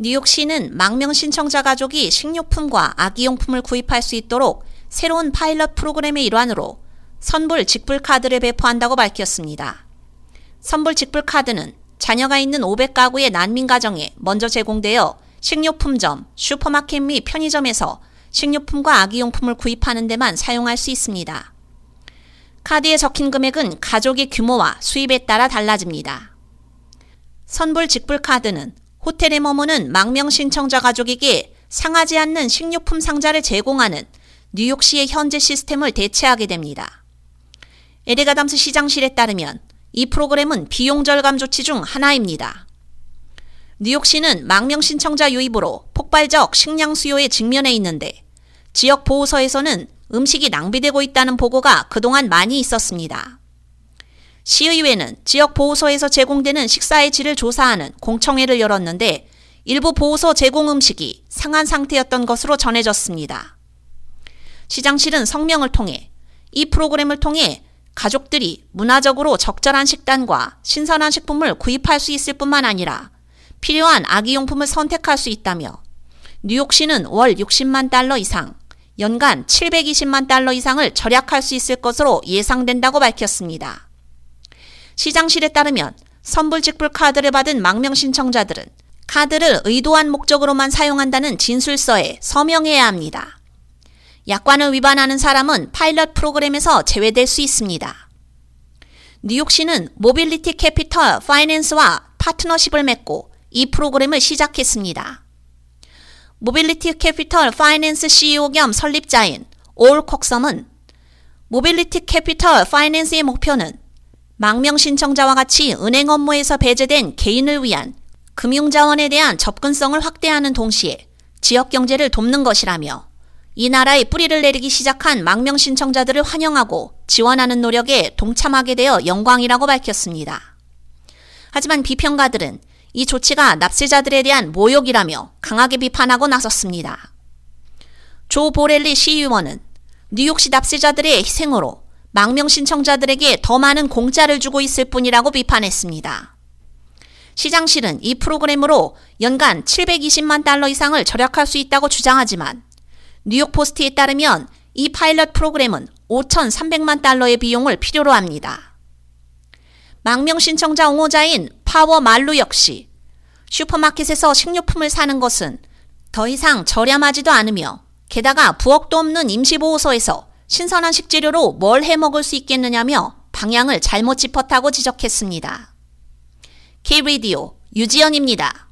뉴욕시는 망명 신청자 가족이 식료품과 아기용품을 구입할 수 있도록 새로운 파일럿 프로그램의 일환으로 선불 직불 카드를 배포한다고 밝혔습니다. 선불 직불 카드는 자녀가 있는 500가구의 난민 가정에 먼저 제공되어 식료품점, 슈퍼마켓 및 편의점에서 식료품과 아기용품을 구입하는 데만 사용할 수 있습니다. 카드에 적힌 금액은 가족의 규모와 수입에 따라 달라집니다. 선불 직불 카드는 호텔에 머무는 망명 신청자 가족에게 상하지 않는 식료품 상자를 제공하는 뉴욕시의 현재 시스템을 대체하게 됩니다. 에레가담스 시장실에 따르면 이 프로그램은 비용 절감 조치 중 하나입니다. 뉴욕시는 망명 신청자 유입으로 폭발적 식량 수요에 직면해 있는데 지역 보호서에서는 음식이 낭비되고 있다는 보고가 그동안 많이 있었습니다. 시의회는 지역 보호소에서 제공되는 식사의 질을 조사하는 공청회를 열었는데 일부 보호소 제공 음식이 상한 상태였던 것으로 전해졌습니다. 시장실은 성명을 통해 이 프로그램을 통해 가족들이 문화적으로 적절한 식단과 신선한 식품을 구입할 수 있을 뿐만 아니라 필요한 아기용품을 선택할 수 있다며 뉴욕시는 월 60만 달러 이상, 연간 720만 달러 이상을 절약할 수 있을 것으로 예상된다고 밝혔습니다. 시장실에 따르면 선불직불 카드를 받은 망명 신청자들은 카드를 의도한 목적으로만 사용한다는 진술서에 서명해야 합니다. 약관을 위반하는 사람은 파일럿 프로그램에서 제외될 수 있습니다. 뉴욕시는 모빌리티 캐피털 파이낸스와 파트너십을 맺고 이 프로그램을 시작했습니다. 모빌리티 캐피털 파이낸스 CEO 겸 설립자인 월 콕섬은 모빌리티 캐피털 파이낸스의 목표는 망명 신청자와 같이 은행 업무에서 배제된 개인을 위한 금융자원에 대한 접근성을 확대하는 동시에 지역 경제를 돕는 것이라며 이 나라에 뿌리를 내리기 시작한 망명 신청자들을 환영하고 지원하는 노력에 동참하게 되어 영광이라고 밝혔습니다. 하지만 비평가들은 이 조치가 납세자들에 대한 모욕이라며 강하게 비판하고 나섰습니다. 조 보렐리 시의원은 뉴욕시 납세자들의 희생으로 망명 신청자들에게 더 많은 공짜를 주고 있을 뿐이라고 비판했습니다. 시장실은 이 프로그램으로 연간 720만 달러 이상을 절약할 수 있다고 주장하지만 뉴욕 포스트에 따르면 이 파일럿 프로그램은 5,300만 달러의 비용을 필요로 합니다. 망명 신청자 옹호자인 파워 말루 역시 슈퍼마켓에서 식료품을 사는 것은 더 이상 저렴하지도 않으며 게다가 부엌도 없는 임시보호소에서 신선한 식재료로 뭘 해 먹을 수 있겠느냐며 방향을 잘못 짚었다고 지적했습니다. K-Radio 유지연입니다.